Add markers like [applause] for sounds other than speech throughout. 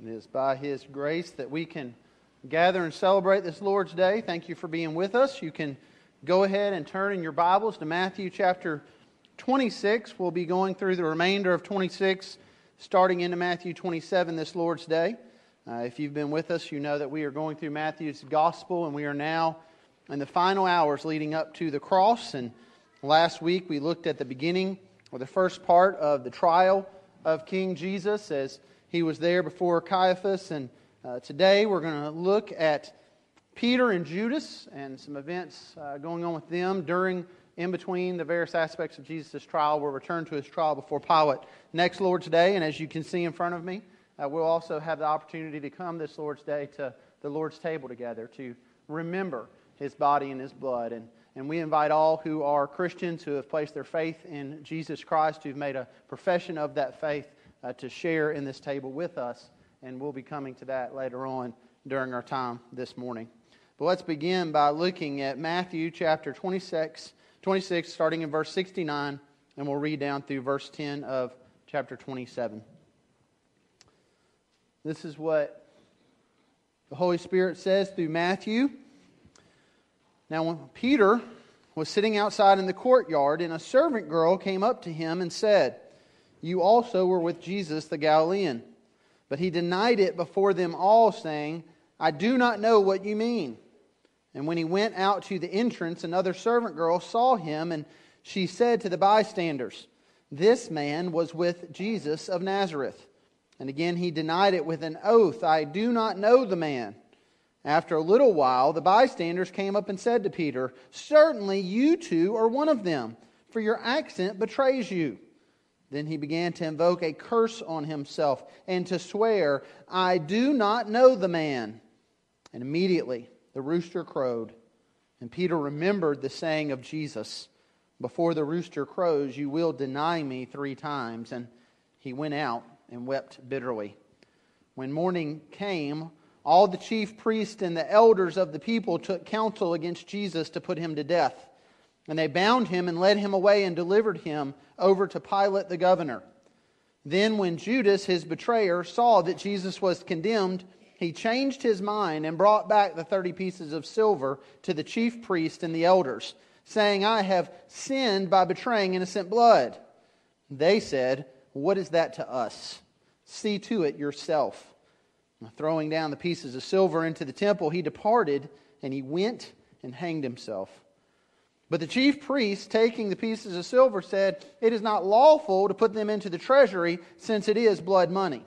It is by His grace that we can gather and celebrate this Lord's Day. Thank you for being with us. You can go ahead and turn in your Bibles to Matthew chapter 26. We'll be going through the remainder of 26, starting into Matthew 27 this Lord's Day. Uh, if you've been with us, you know that we are going through Matthew's Gospel, and we are now in the final hours leading up to the cross. And last week we looked at the beginning or the first part of the trial of King Jesus as he was there before Caiaphas. And uh, today we're going to look at Peter and Judas and some events uh, going on with them during, in between the various aspects of Jesus' trial. We'll return to his trial before Pilate next Lord's Day. And as you can see in front of me, uh, we'll also have the opportunity to come this Lord's Day to the Lord's table together to remember his body and his blood. And, and we invite all who are Christians who have placed their faith in Jesus Christ, who've made a profession of that faith, uh, to share in this table with us. And we'll be coming to that later on during our time this morning. But let's begin by looking at Matthew chapter 26, 26 starting in verse 69, and we'll read down through verse 10 of chapter 27. This is what the Holy Spirit says through Matthew. Now, when Peter was sitting outside in the courtyard, and a servant girl came up to him and said, you also were with Jesus the Galilean. But he denied it before them all, saying, I do not know what you mean. And when he went out to the entrance, another servant girl saw him, and she said to the bystanders, This man was with Jesus of Nazareth. And again he denied it with an oath, I do not know the man. After a little while, the bystanders came up and said to Peter, Certainly you too are one of them, for your accent betrays you. Then he began to invoke a curse on himself and to swear, I do not know the man. And immediately the rooster crowed. And Peter remembered the saying of Jesus, Before the rooster crows, you will deny me three times. And he went out and wept bitterly. When morning came, all the chief priests and the elders of the people took counsel against Jesus to put him to death. And they bound him and led him away and delivered him over to Pilate the governor. Then, when Judas, his betrayer, saw that Jesus was condemned, he changed his mind and brought back the thirty pieces of silver to the chief priest and the elders, saying, I have sinned by betraying innocent blood. They said, What is that to us? See to it yourself. Throwing down the pieces of silver into the temple, he departed and he went and hanged himself. But the chief priests, taking the pieces of silver, said, It is not lawful to put them into the treasury, since it is blood money.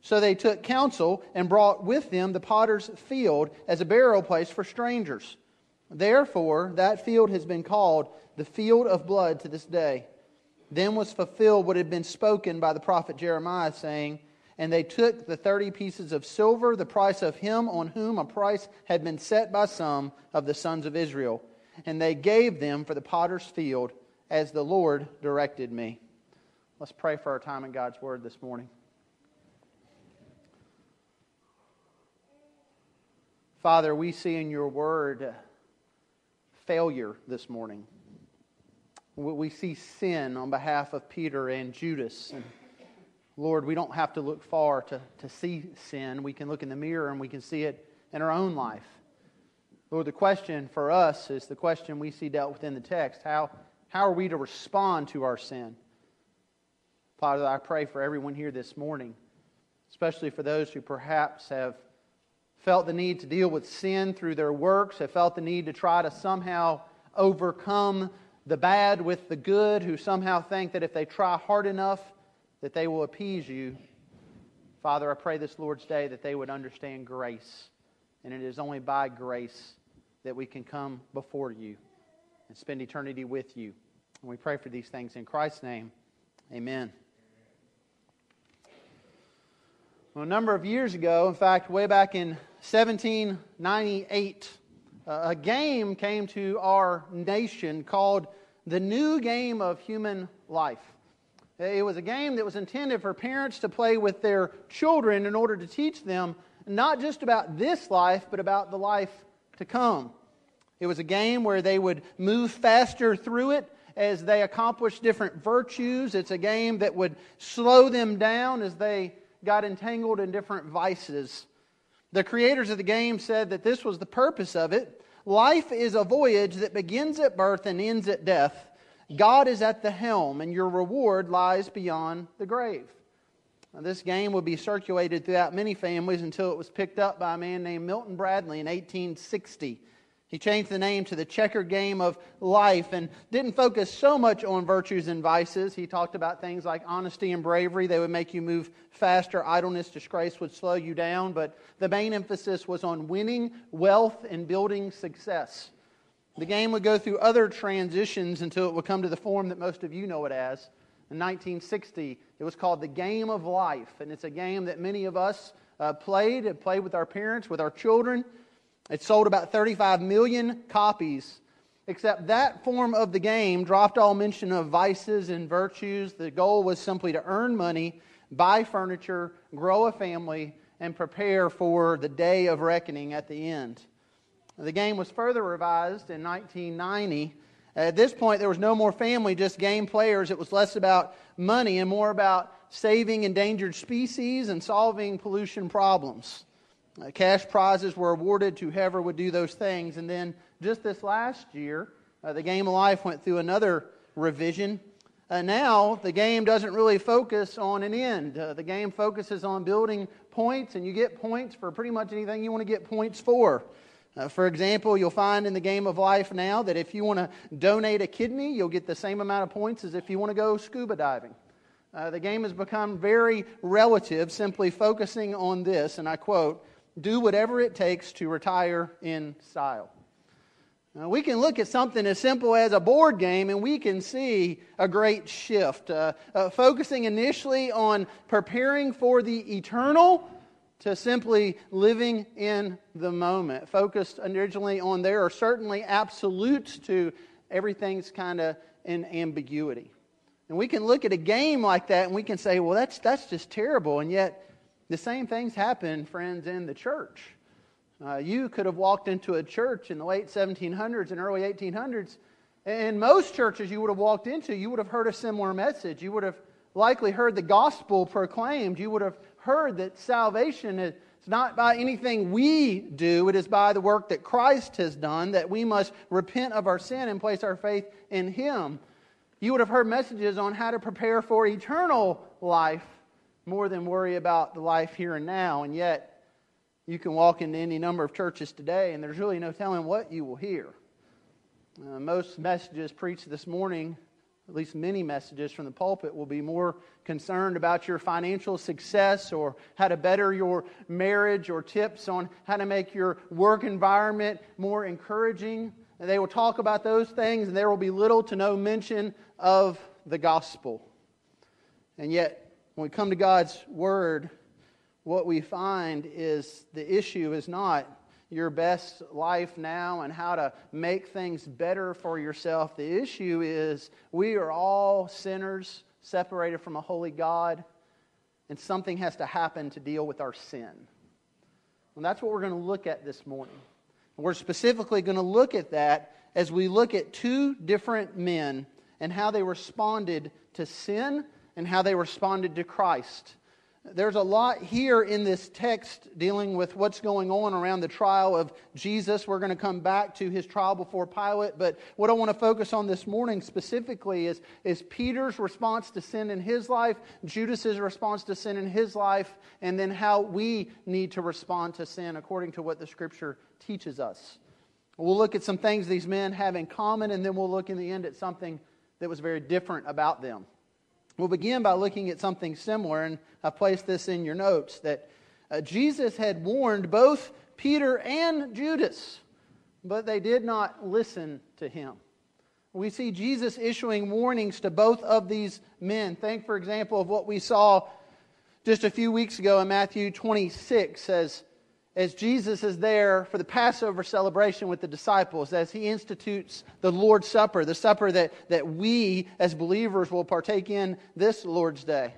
So they took counsel and brought with them the potter's field as a burial place for strangers. Therefore, that field has been called the field of blood to this day. Then was fulfilled what had been spoken by the prophet Jeremiah, saying, And they took the thirty pieces of silver, the price of him on whom a price had been set by some of the sons of Israel and they gave them for the potter's field as the Lord directed me. Let's pray for our time in God's Word this morning. Father, we see in your Word failure this morning. We see sin on behalf of Peter and Judas. And Lord, we don't have to look far to, to see sin. We can look in the mirror and we can see it in our own life. Lord, the question for us is the question we see dealt with in the text. How, how are we to respond to our sin? Father, I pray for everyone here this morning, especially for those who perhaps have felt the need to deal with sin through their works, have felt the need to try to somehow overcome the bad with the good, who somehow think that if they try hard enough, that they will appease you. Father, I pray this Lord's Day that they would understand grace. And it is only by grace that we can come before you and spend eternity with you. And we pray for these things in Christ's name. Amen. Well, a number of years ago, in fact, way back in 1798, uh, a game came to our nation called the New Game of Human Life. It was a game that was intended for parents to play with their children in order to teach them not just about this life, but about the life to come. It was a game where they would move faster through it as they accomplished different virtues. It's a game that would slow them down as they got entangled in different vices. The creators of the game said that this was the purpose of it. Life is a voyage that begins at birth and ends at death. God is at the helm, and your reward lies beyond the grave. Now, this game would be circulated throughout many families until it was picked up by a man named Milton Bradley in 1860. He changed the name to the checker game of life and didn't focus so much on virtues and vices. He talked about things like honesty and bravery. They would make you move faster. Idleness, disgrace would slow you down. But the main emphasis was on winning wealth and building success. The game would go through other transitions until it would come to the form that most of you know it as. In 1960, it was called the Game of Life, and it's a game that many of us uh, played and played with our parents, with our children. It sold about 35 million copies, except that form of the game dropped all mention of vices and virtues. The goal was simply to earn money, buy furniture, grow a family, and prepare for the day of reckoning at the end. The game was further revised in 1990. At this point, there was no more family, just game players. It was less about money and more about saving endangered species and solving pollution problems. Uh, cash prizes were awarded to whoever would do those things. And then just this last year, uh, the Game of Life went through another revision. Uh, now, the game doesn't really focus on an end. Uh, the game focuses on building points, and you get points for pretty much anything you want to get points for. Uh, for example, you'll find in the game of life now that if you want to donate a kidney, you'll get the same amount of points as if you want to go scuba diving. Uh, the game has become very relative, simply focusing on this, and I quote, do whatever it takes to retire in style. Now, we can look at something as simple as a board game and we can see a great shift. Uh, uh, focusing initially on preparing for the eternal to simply living in the moment. Focused originally on there are certainly absolutes to everything's kind of in ambiguity. And we can look at a game like that and we can say, well, that's, that's just terrible. And yet, the same things happen, friends, in the church. Uh, you could have walked into a church in the late 1700s and early 1800s, and most churches you would have walked into, you would have heard a similar message. You would have likely heard the gospel proclaimed. You would have heard that salvation is not by anything we do, it is by the work that Christ has done, that we must repent of our sin and place our faith in Him. You would have heard messages on how to prepare for eternal life more than worry about the life here and now. And yet, you can walk into any number of churches today, and there's really no telling what you will hear. Uh, most messages preached this morning at least many messages from the pulpit will be more concerned about your financial success or how to better your marriage or tips on how to make your work environment more encouraging. And they will talk about those things, and there will be little to no mention of the gospel. And yet, when we come to God's word, what we find is the issue is not your best life now and how to make things better for yourself. The issue is we are all sinners separated from a holy God, and something has to happen to deal with our sin. And that's what we're going to look at this morning. we're specifically going to look at that as we look at two different men and how they responded to sin and how they responded to Christ. There's a lot here in this text dealing with what's going on around the trial of Jesus. We're going to come back to his trial before Pilate, but what I want to focus on this morning specifically is, is Peter's response to sin in his life, Judas's response to sin in his life, and then how we need to respond to sin according to what the scripture teaches us. We'll look at some things these men have in common, and then we'll look in the end at something that was very different about them. We'll begin by looking at something similar, and I placed this in your notes that uh, Jesus had warned both Peter and Judas, but they did not listen to him. We see Jesus issuing warnings to both of these men. Think, for example, of what we saw just a few weeks ago in Matthew 26 as as Jesus is there for the Passover celebration with the disciples, as he institutes the Lord's Supper, the supper that, that we as believers will partake in this Lord's Day.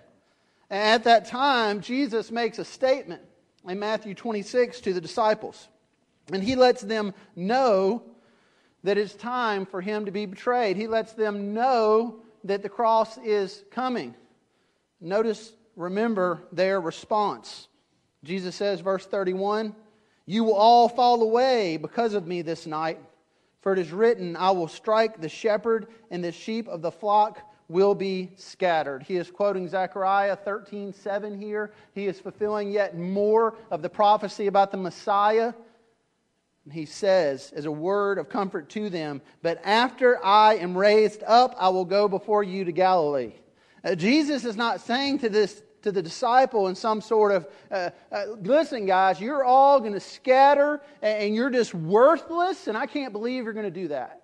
And at that time, Jesus makes a statement in Matthew 26 to the disciples. And he lets them know that it's time for him to be betrayed. He lets them know that the cross is coming. Notice remember their response. Jesus says, verse 31, You will all fall away because of me this night, for it is written, I will strike the shepherd, and the sheep of the flock will be scattered. He is quoting Zechariah 13 7 here. He is fulfilling yet more of the prophecy about the Messiah. He says, as a word of comfort to them, But after I am raised up, I will go before you to Galilee. Uh, Jesus is not saying to this to the disciple in some sort of, uh, uh, listen, guys, you're all going to scatter and you're just worthless, and I can't believe you're going to do that.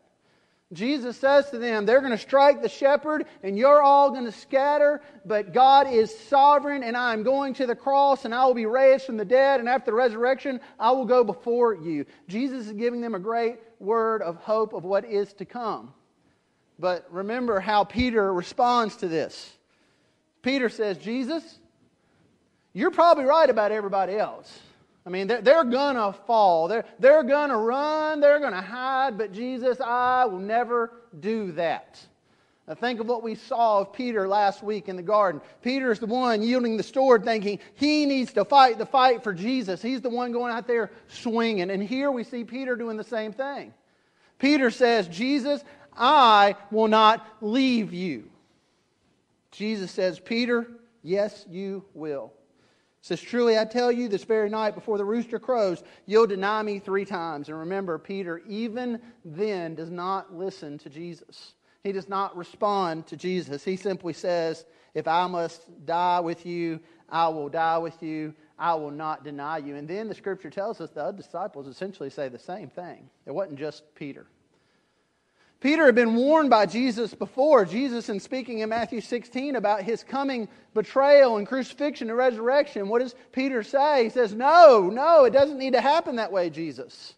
Jesus says to them, they're going to strike the shepherd and you're all going to scatter, but God is sovereign and I am going to the cross and I will be raised from the dead and after the resurrection I will go before you. Jesus is giving them a great word of hope of what is to come. But remember how Peter responds to this. Peter says, Jesus, you're probably right about everybody else. I mean, they're, they're going to fall. They're, they're going to run. They're going to hide. But Jesus, I will never do that. Now, think of what we saw of Peter last week in the garden. Peter's the one yielding the sword, thinking he needs to fight the fight for Jesus. He's the one going out there swinging. And here we see Peter doing the same thing. Peter says, Jesus, I will not leave you. Jesus says, Peter, yes, you will says, Truly I tell you, this very night before the rooster crows, you'll deny me three times. And remember, Peter even then does not listen to Jesus. He does not respond to Jesus. He simply says, If I must die with you, I will die with you. I will not deny you. And then the scripture tells us the other disciples essentially say the same thing. It wasn't just Peter. Peter had been warned by Jesus before. Jesus, in speaking in Matthew 16 about his coming betrayal and crucifixion and resurrection, what does Peter say? He says, No, no, it doesn't need to happen that way, Jesus.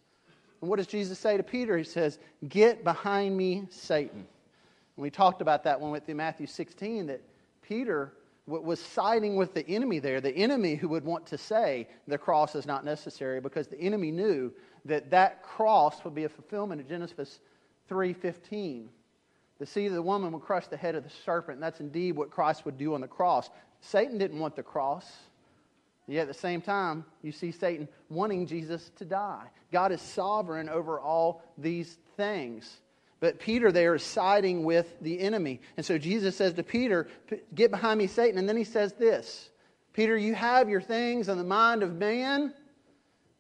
And what does Jesus say to Peter? He says, Get behind me, Satan. And we talked about that one with through Matthew 16, that Peter was siding with the enemy there, the enemy who would want to say the cross is not necessary because the enemy knew that that cross would be a fulfillment of Genesis 3:15. The seed of the woman will crush the head of the serpent, and that's indeed what Christ would do on the cross. Satan didn't want the cross. Yet at the same time, you see Satan wanting Jesus to die. God is sovereign over all these things. But Peter there is siding with the enemy. And so Jesus says to Peter, Get behind me, Satan. And then he says this Peter, you have your things on the mind of man.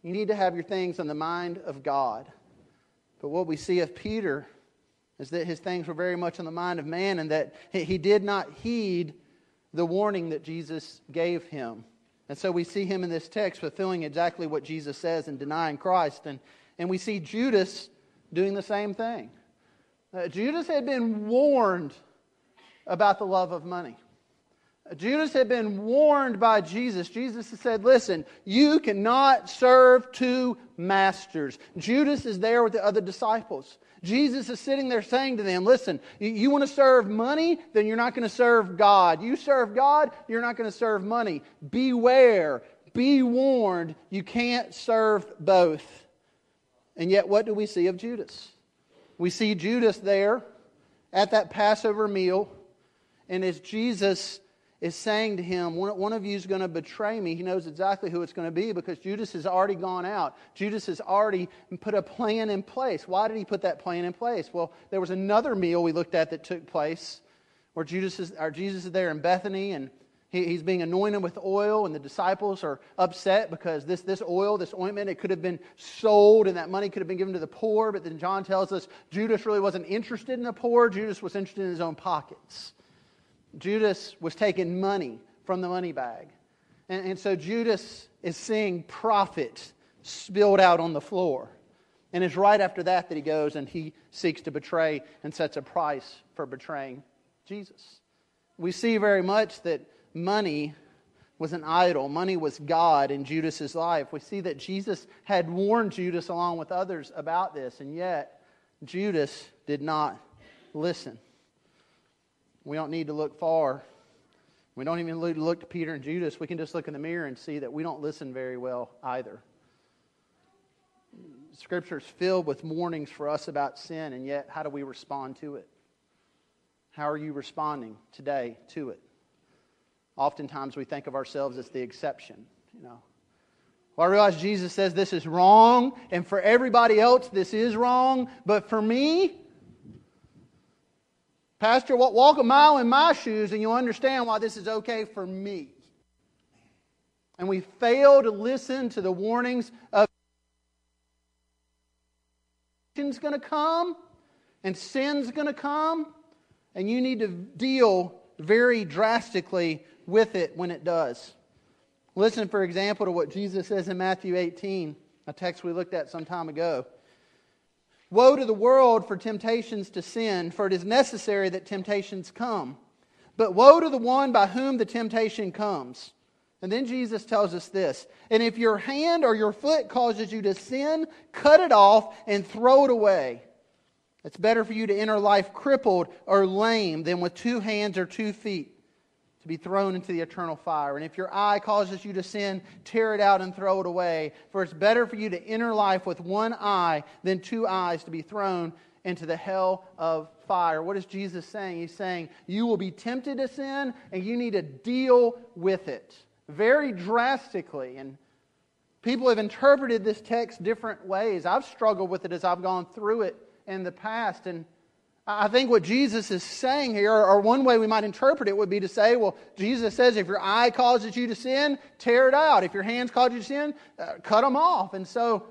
You need to have your things on the mind of God. But what we see of Peter is that his things were very much on the mind of man and that he did not heed the warning that Jesus gave him. And so we see him in this text fulfilling exactly what Jesus says and denying Christ. And, and we see Judas doing the same thing. Uh, Judas had been warned about the love of money. Judas had been warned by Jesus. Jesus said, Listen, you cannot serve two masters. Judas is there with the other disciples. Jesus is sitting there saying to them, Listen, you, you want to serve money? Then you're not going to serve God. You serve God, you're not going to serve money. Beware, be warned, you can't serve both. And yet, what do we see of Judas? We see Judas there at that Passover meal, and as Jesus is saying to him, one, one of you is going to betray me. He knows exactly who it's going to be because Judas has already gone out. Judas has already put a plan in place. Why did he put that plan in place? Well, there was another meal we looked at that took place where Judas is, or Jesus is there in Bethany and he, he's being anointed with oil, and the disciples are upset because this, this oil, this ointment, it could have been sold and that money could have been given to the poor. But then John tells us Judas really wasn't interested in the poor, Judas was interested in his own pockets. Judas was taking money from the money bag. And, and so Judas is seeing profit spilled out on the floor. And it's right after that that he goes and he seeks to betray and sets a price for betraying Jesus. We see very much that money was an idol, money was God in Judas's life. We see that Jesus had warned Judas along with others about this, and yet Judas did not listen. We don't need to look far. We don't even need to look to Peter and Judas. We can just look in the mirror and see that we don't listen very well either. Scripture is filled with warnings for us about sin, and yet, how do we respond to it? How are you responding today to it? Oftentimes we think of ourselves as the exception, you know. Well, I realize Jesus says this is wrong, and for everybody else, this is wrong, but for me, Pastor, walk a mile in my shoes, and you'll understand why this is okay for me. And we fail to listen to the warnings of sin's going to come, and sin's going to come, and you need to deal very drastically with it when it does. Listen, for example, to what Jesus says in Matthew 18, a text we looked at some time ago. Woe to the world for temptations to sin, for it is necessary that temptations come. But woe to the one by whom the temptation comes. And then Jesus tells us this And if your hand or your foot causes you to sin, cut it off and throw it away. It's better for you to enter life crippled or lame than with two hands or two feet to be thrown into the eternal fire. And if your eye causes you to sin, tear it out and throw it away. For it's better for you to enter life with one eye than two eyes to be thrown into the hell of fire. What is Jesus saying? He's saying you will be tempted to sin and you need to deal with it very drastically. And people have interpreted this text different ways. I've struggled with it as I've gone through it in the past. And I think what Jesus is saying here, or one way we might interpret it, would be to say, well, Jesus says if your eye causes you to sin, tear it out. If your hands cause you to sin, uh, cut them off. And so,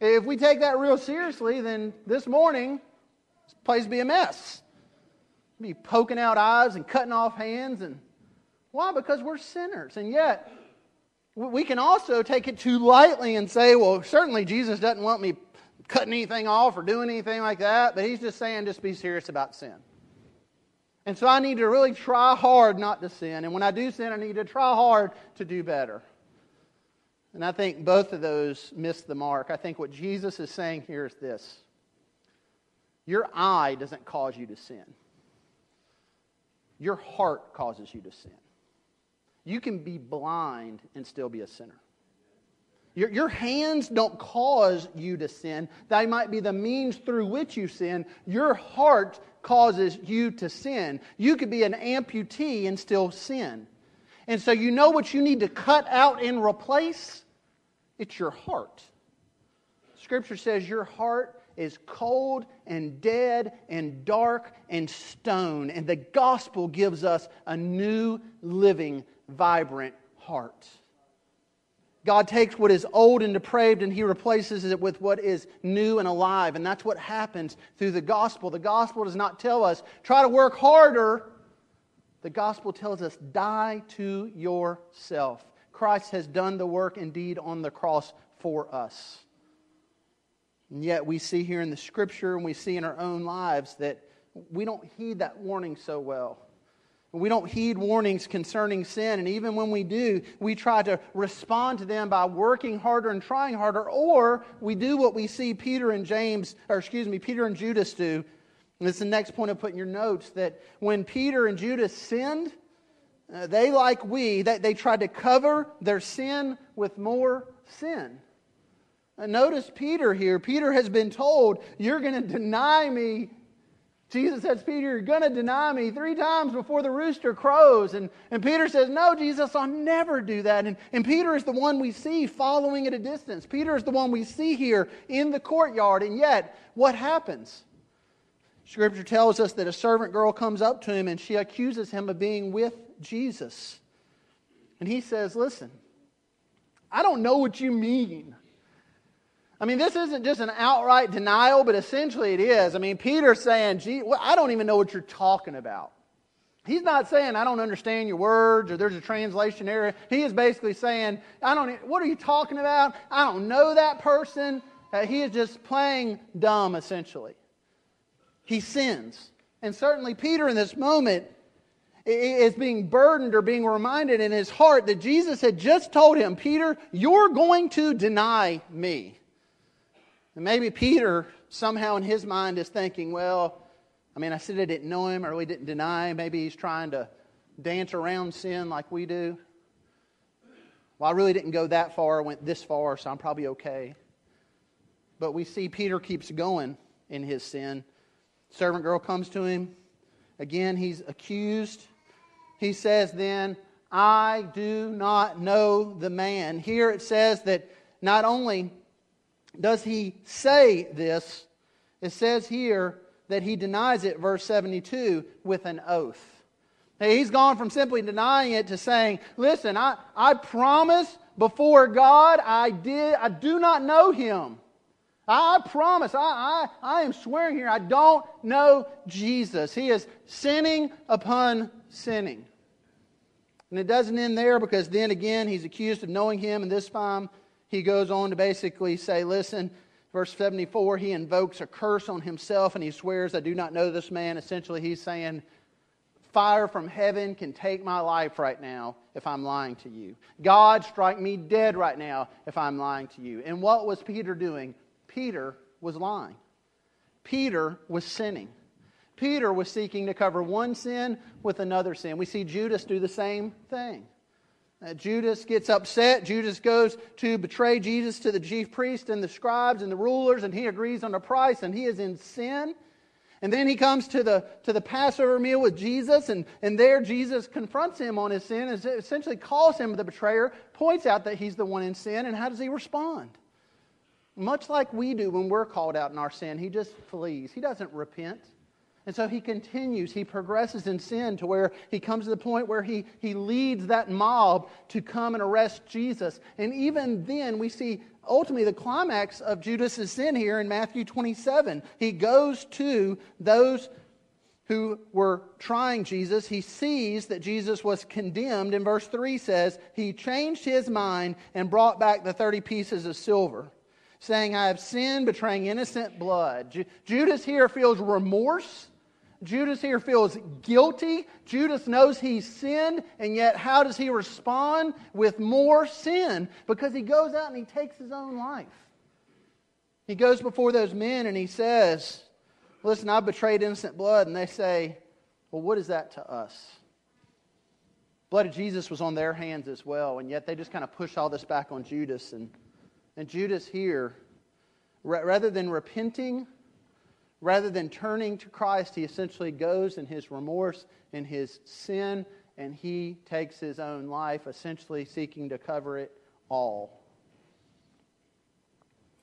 if we take that real seriously, then this morning, this place would be a mess. Be poking out eyes and cutting off hands. And why? Because we're sinners. And yet, we can also take it too lightly and say, well, certainly Jesus doesn't want me cutting anything off or doing anything like that, but he's just saying just be serious about sin. And so I need to really try hard not to sin. And when I do sin, I need to try hard to do better. And I think both of those miss the mark. I think what Jesus is saying here is this Your eye doesn't cause you to sin, your heart causes you to sin. You can be blind and still be a sinner. Your, your hands don't cause you to sin. They might be the means through which you sin. Your heart causes you to sin. You could be an amputee and still sin. And so you know what you need to cut out and replace? It's your heart. Scripture says your heart is cold and dead and dark and stone. And the gospel gives us a new, living, vibrant heart. God takes what is old and depraved and he replaces it with what is new and alive. And that's what happens through the gospel. The gospel does not tell us, try to work harder. The gospel tells us, die to yourself. Christ has done the work indeed on the cross for us. And yet we see here in the scripture and we see in our own lives that we don't heed that warning so well. We don't heed warnings concerning sin, and even when we do, we try to respond to them by working harder and trying harder, or we do what we see Peter and James, or excuse me, Peter and Judas do. And it's the next point I put in your notes that when Peter and Judas sinned, uh, they, like we, they, they tried to cover their sin with more sin. And notice Peter here. Peter has been told, You're going to deny me Jesus says, Peter, you're going to deny me three times before the rooster crows. And, and Peter says, No, Jesus, I'll never do that. And, and Peter is the one we see following at a distance. Peter is the one we see here in the courtyard. And yet, what happens? Scripture tells us that a servant girl comes up to him and she accuses him of being with Jesus. And he says, Listen, I don't know what you mean. I mean, this isn't just an outright denial, but essentially it is. I mean, Peter's saying, Gee, I don't even know what you're talking about. He's not saying, I don't understand your words or there's a translation error. He is basically saying, I don't, what are you talking about? I don't know that person. Uh, he is just playing dumb, essentially. He sins. And certainly, Peter in this moment is being burdened or being reminded in his heart that Jesus had just told him, Peter, you're going to deny me. And maybe Peter, somehow in his mind, is thinking, well, I mean, I said I didn't know him or we didn't deny him. Maybe he's trying to dance around sin like we do. Well, I really didn't go that far. I went this far, so I'm probably okay. But we see Peter keeps going in his sin. Servant girl comes to him. Again, he's accused. He says, Then, I do not know the man. Here it says that not only does he say this, it says here that he denies it, verse 72, with an oath. He's gone from simply denying it to saying, Listen, I, I promise before God I, did, I do not know him. I promise, I, I, I am swearing here, I don't know Jesus. He is sinning upon sinning. And it doesn't end there because then again he's accused of knowing him, and this time he goes on to basically say, Listen, verse 74, he invokes a curse on himself and he swears, I do not know this man. Essentially, he's saying, Fire from heaven can take my life right now if I'm lying to you. God, strike me dead right now if I'm lying to you. And what was Peter doing? Peter was lying. Peter was sinning. Peter was seeking to cover one sin with another sin. We see Judas do the same thing. Uh, Judas gets upset. Judas goes to betray Jesus to the chief priests and the scribes and the rulers, and he agrees on a price, and he is in sin. And then he comes to the, to the Passover meal with Jesus, and, and there Jesus confronts him on his sin and essentially calls him the betrayer, points out that he's the one in sin, and how does he respond? Much like we do when we're called out in our sin, he just flees. He doesn't repent. And so he continues, he progresses in sin to where he comes to the point where he, he leads that mob to come and arrest Jesus. And even then, we see ultimately the climax of Judas' sin here in Matthew 27. He goes to those who were trying Jesus. He sees that Jesus was condemned. And verse 3 says, He changed his mind and brought back the 30 pieces of silver saying, I have sinned, betraying innocent blood. Judas here feels remorse. Judas here feels guilty. Judas knows he's sinned, and yet how does he respond? With more sin, because he goes out and he takes his own life. He goes before those men and he says, Listen, I've betrayed innocent blood. And they say, Well, what is that to us? Blood of Jesus was on their hands as well, and yet they just kind of push all this back on Judas. And and Judas here, rather than repenting, rather than turning to Christ, he essentially goes in his remorse and his sin, and he takes his own life, essentially seeking to cover it all.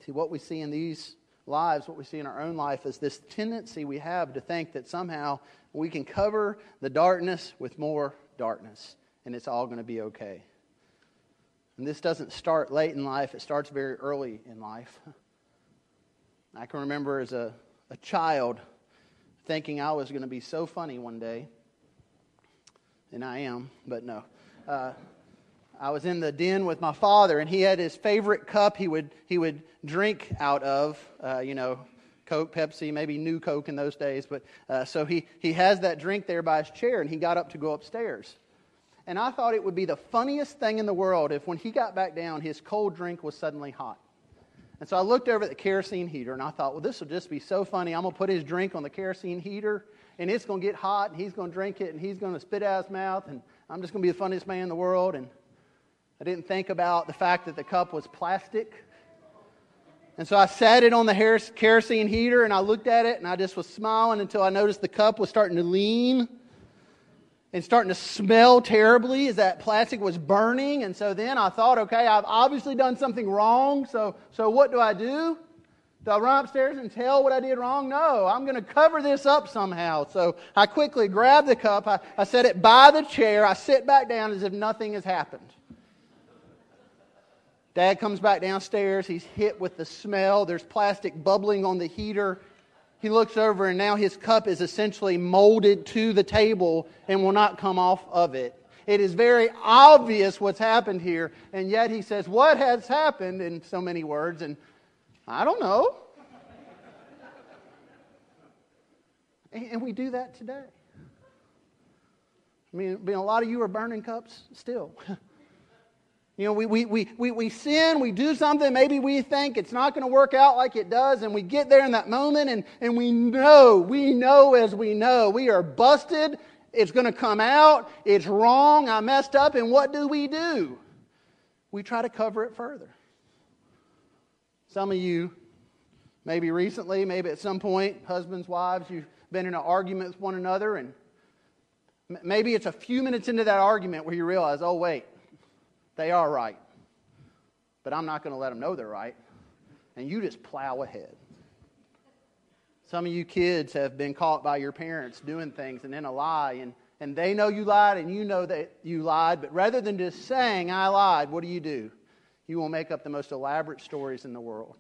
See, what we see in these lives, what we see in our own life, is this tendency we have to think that somehow we can cover the darkness with more darkness, and it's all going to be okay. And this doesn't start late in life, it starts very early in life. I can remember as a, a child thinking I was going to be so funny one day. And I am, but no. Uh, I was in the den with my father, and he had his favorite cup he would, he would drink out of, uh, you know, Coke, Pepsi, maybe new Coke in those days. But uh, so he, he has that drink there by his chair, and he got up to go upstairs. And I thought it would be the funniest thing in the world if when he got back down, his cold drink was suddenly hot. And so I looked over at the kerosene heater and I thought, well, this will just be so funny. I'm going to put his drink on the kerosene heater and it's going to get hot and he's going to drink it and he's going to spit out his mouth and I'm just going to be the funniest man in the world. And I didn't think about the fact that the cup was plastic. And so I sat it on the kerosene heater and I looked at it and I just was smiling until I noticed the cup was starting to lean and starting to smell terribly as that plastic was burning. And so then I thought, okay, I've obviously done something wrong. So, so what do I do? Do I run upstairs and tell what I did wrong? No, I'm going to cover this up somehow. So I quickly grab the cup. I, I set it by the chair. I sit back down as if nothing has happened. Dad comes back downstairs. He's hit with the smell. There's plastic bubbling on the heater. He looks over, and now his cup is essentially molded to the table and will not come off of it. It is very obvious what's happened here, and yet he says, What has happened in so many words? And I don't know. and we do that today. I mean, a lot of you are burning cups still. [laughs] You know, we, we, we, we, we sin, we do something, maybe we think it's not going to work out like it does, and we get there in that moment, and, and we know, we know as we know, we are busted, it's going to come out, it's wrong, I messed up, and what do we do? We try to cover it further. Some of you, maybe recently, maybe at some point, husbands, wives, you've been in an argument with one another, and Maybe it's a few minutes into that argument where you realize, oh, wait, they are right. But I'm not going to let them know they're right. And you just plow ahead. Some of you kids have been caught by your parents doing things and then a lie, and, and they know you lied and you know that you lied, but rather than just saying, I lied, what do you do? You will make up the most elaborate stories in the world.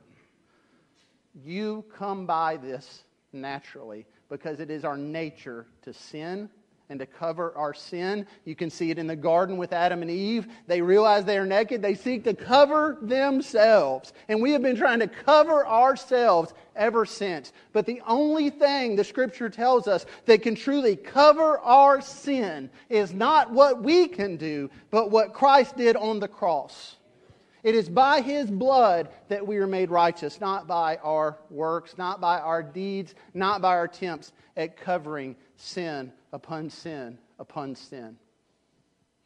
You come by this naturally because it is our nature to sin and to cover our sin. You can see it in the garden with Adam and Eve. They realize they are naked. They seek to cover themselves. And we have been trying to cover ourselves ever since. But the only thing the scripture tells us that can truly cover our sin is not what we can do, but what Christ did on the cross. It is by his blood that we are made righteous, not by our works, not by our deeds, not by our attempts at covering sin upon sin upon sin.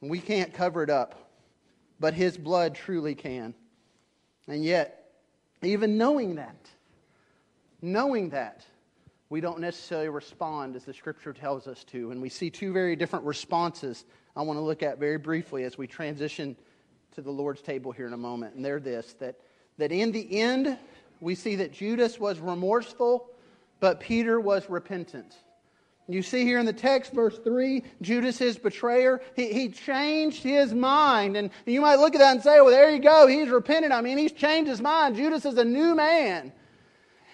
We can't cover it up, but his blood truly can. And yet, even knowing that, knowing that, we don't necessarily respond as the scripture tells us to. And we see two very different responses I want to look at very briefly as we transition to the Lord's table here in a moment. And they're this that, that in the end, we see that Judas was remorseful, but Peter was repentant. You see here in the text, verse 3, Judas, his betrayer, he, he changed his mind. And you might look at that and say, well, there you go, he's repented. I mean, he's changed his mind. Judas is a new man.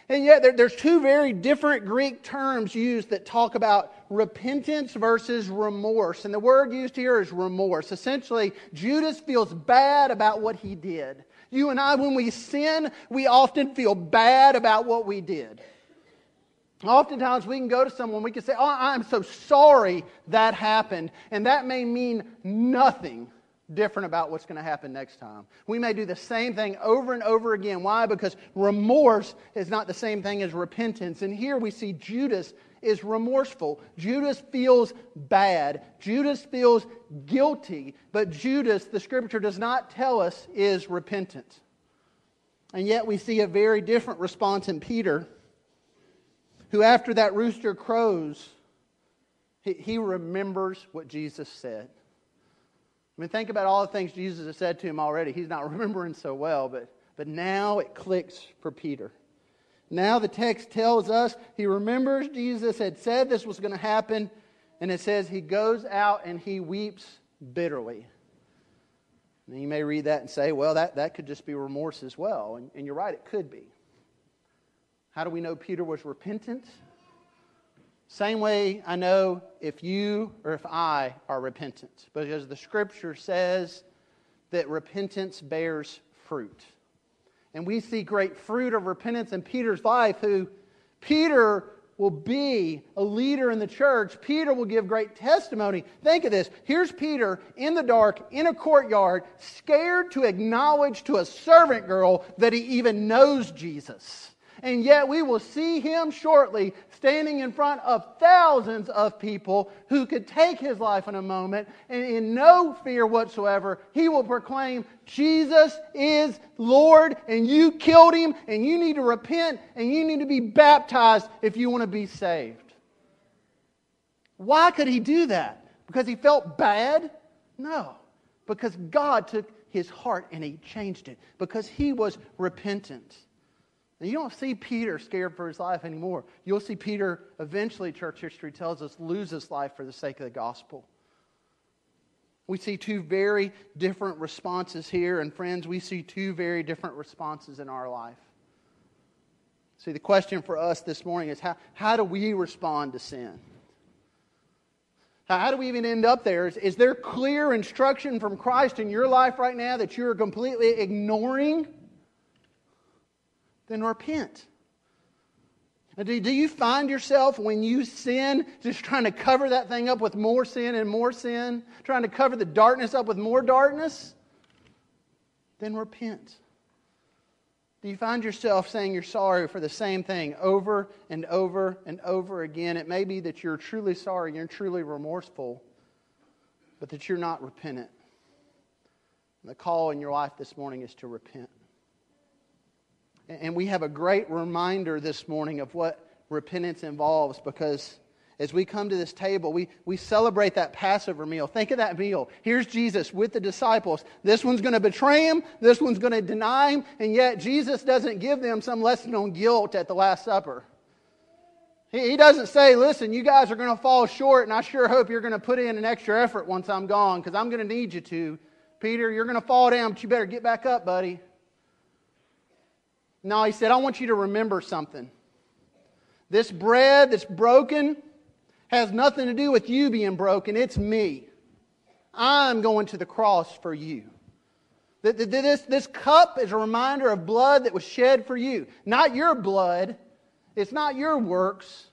And yet, there, there's two very different Greek terms used that talk about repentance versus remorse. And the word used here is remorse. Essentially, Judas feels bad about what he did. You and I, when we sin, we often feel bad about what we did. Oftentimes, we can go to someone, we can say, Oh, I'm so sorry that happened. And that may mean nothing different about what's going to happen next time. We may do the same thing over and over again. Why? Because remorse is not the same thing as repentance. And here we see Judas is remorseful. Judas feels bad. Judas feels guilty. But Judas, the scripture does not tell us, is repentant. And yet we see a very different response in Peter who, after that rooster crows, he, remembers what Jesus said. I mean, think about all the things Jesus has said to him already. He's not [laughs] remembering so well, but, but now it clicks for Peter. Now the text tells us he remembers Jesus had said this was going to happen, and it says he goes out and he weeps bitterly. And you may read that and say, well, that, that could just be remorse as well. And, and you're right, it could be. How do we know Peter was repentant? Same way I know if you or if I are repentant, because the scripture says that repentance bears fruit. And we see great fruit of repentance in Peter's life, who Peter will be a leader in the church. Peter will give great testimony. Think of this. Here's Peter in the dark, in a courtyard, scared to acknowledge to a servant girl that he even knows Jesus and yet we will see him shortly standing in front of thousands of people who could take his life in a moment, and in no fear whatsoever, he will proclaim, Jesus is Lord, and you killed him, and you need to repent, and you need to be baptized if you want to be saved. Why could he do that? Because he felt bad? No. Because God took his heart and he changed it. Because he was repentant. And you don't see Peter scared for his life anymore. You'll see Peter eventually, church history tells us, lose his life for the sake of the gospel. We see two very different responses here, and friends, we see two very different responses in our life. See, the question for us this morning is how, how do we respond to sin? How do we even end up there? Is, is there clear instruction from Christ in your life right now that you're completely ignoring? Then repent. Do, do you find yourself when you sin just trying to cover that thing up with more sin and more sin, trying to cover the darkness up with more darkness? Then repent. Do you find yourself saying you're sorry for the same thing over and over and over again? It may be that you're truly sorry, you're truly remorseful, but that you're not repentant. And the call in your life this morning is to repent. And we have a great reminder this morning of what repentance involves because as we come to this table, we, we celebrate that Passover meal. Think of that meal. Here's Jesus with the disciples. This one's going to betray him, this one's going to deny him, and yet Jesus doesn't give them some lesson on guilt at the Last Supper. He, he doesn't say, listen, you guys are going to fall short, and I sure hope you're going to put in an extra effort once I'm gone because I'm going to need you to. Peter, you're going to fall down, but you better get back up, buddy. No, he said, I want you to remember something. This bread that's broken has nothing to do with you being broken. It's me. I'm going to the cross for you. This, this cup is a reminder of blood that was shed for you. Not your blood. It's not your works.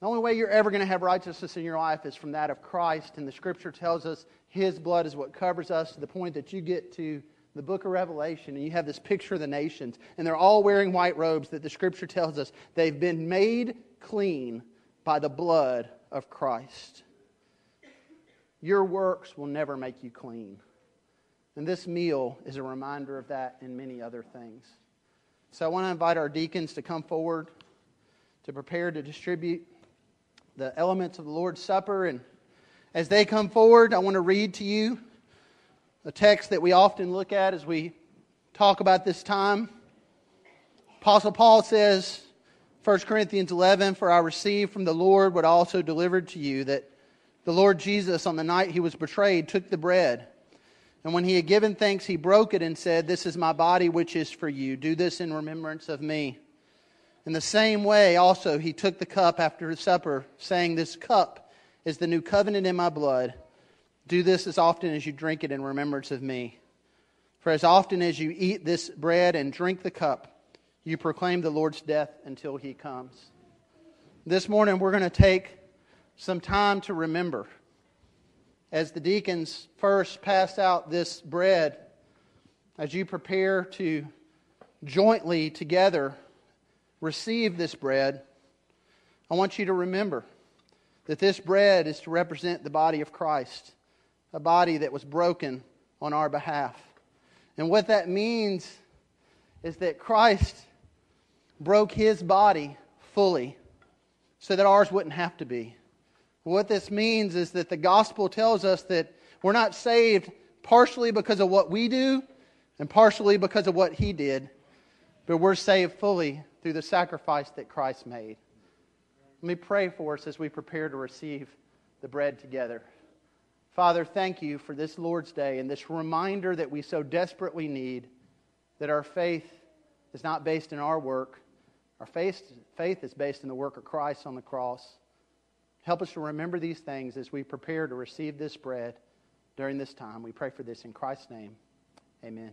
The only way you're ever going to have righteousness in your life is from that of Christ. And the scripture tells us his blood is what covers us to the point that you get to the book of Revelation and you have this picture of the nations. And they're all wearing white robes that the scripture tells us they've been made clean by the blood of Christ. Your works will never make you clean. And this meal is a reminder of that and many other things. So I want to invite our deacons to come forward to prepare to distribute the elements of the Lord's Supper. And as they come forward, I want to read to you a text that we often look at as we talk about this time. Apostle Paul says, 1 Corinthians 11, For I received from the Lord what I also delivered to you, that the Lord Jesus, on the night he was betrayed, took the bread. And when he had given thanks, he broke it and said, This is my body, which is for you. Do this in remembrance of me. In the same way, also, he took the cup after his supper, saying, This cup is the new covenant in my blood. Do this as often as you drink it in remembrance of me. For as often as you eat this bread and drink the cup, you proclaim the Lord's death until he comes. This morning, we're going to take some time to remember. As the deacons first pass out this bread, as you prepare to jointly together receive this bread, I want you to remember that this bread is to represent the body of Christ, a body that was broken on our behalf. And what that means is that Christ broke his body fully so that ours wouldn't have to be. What this means is that the gospel tells us that we're not saved partially because of what we do and partially because of what he did, but we're saved fully through the sacrifice that Christ made. Let me pray for us as we prepare to receive the bread together. Father, thank you for this Lord's Day and this reminder that we so desperately need that our faith is not based in our work, our faith, faith is based in the work of Christ on the cross. Help us to remember these things as we prepare to receive this bread during this time. We pray for this in Christ's name. Amen.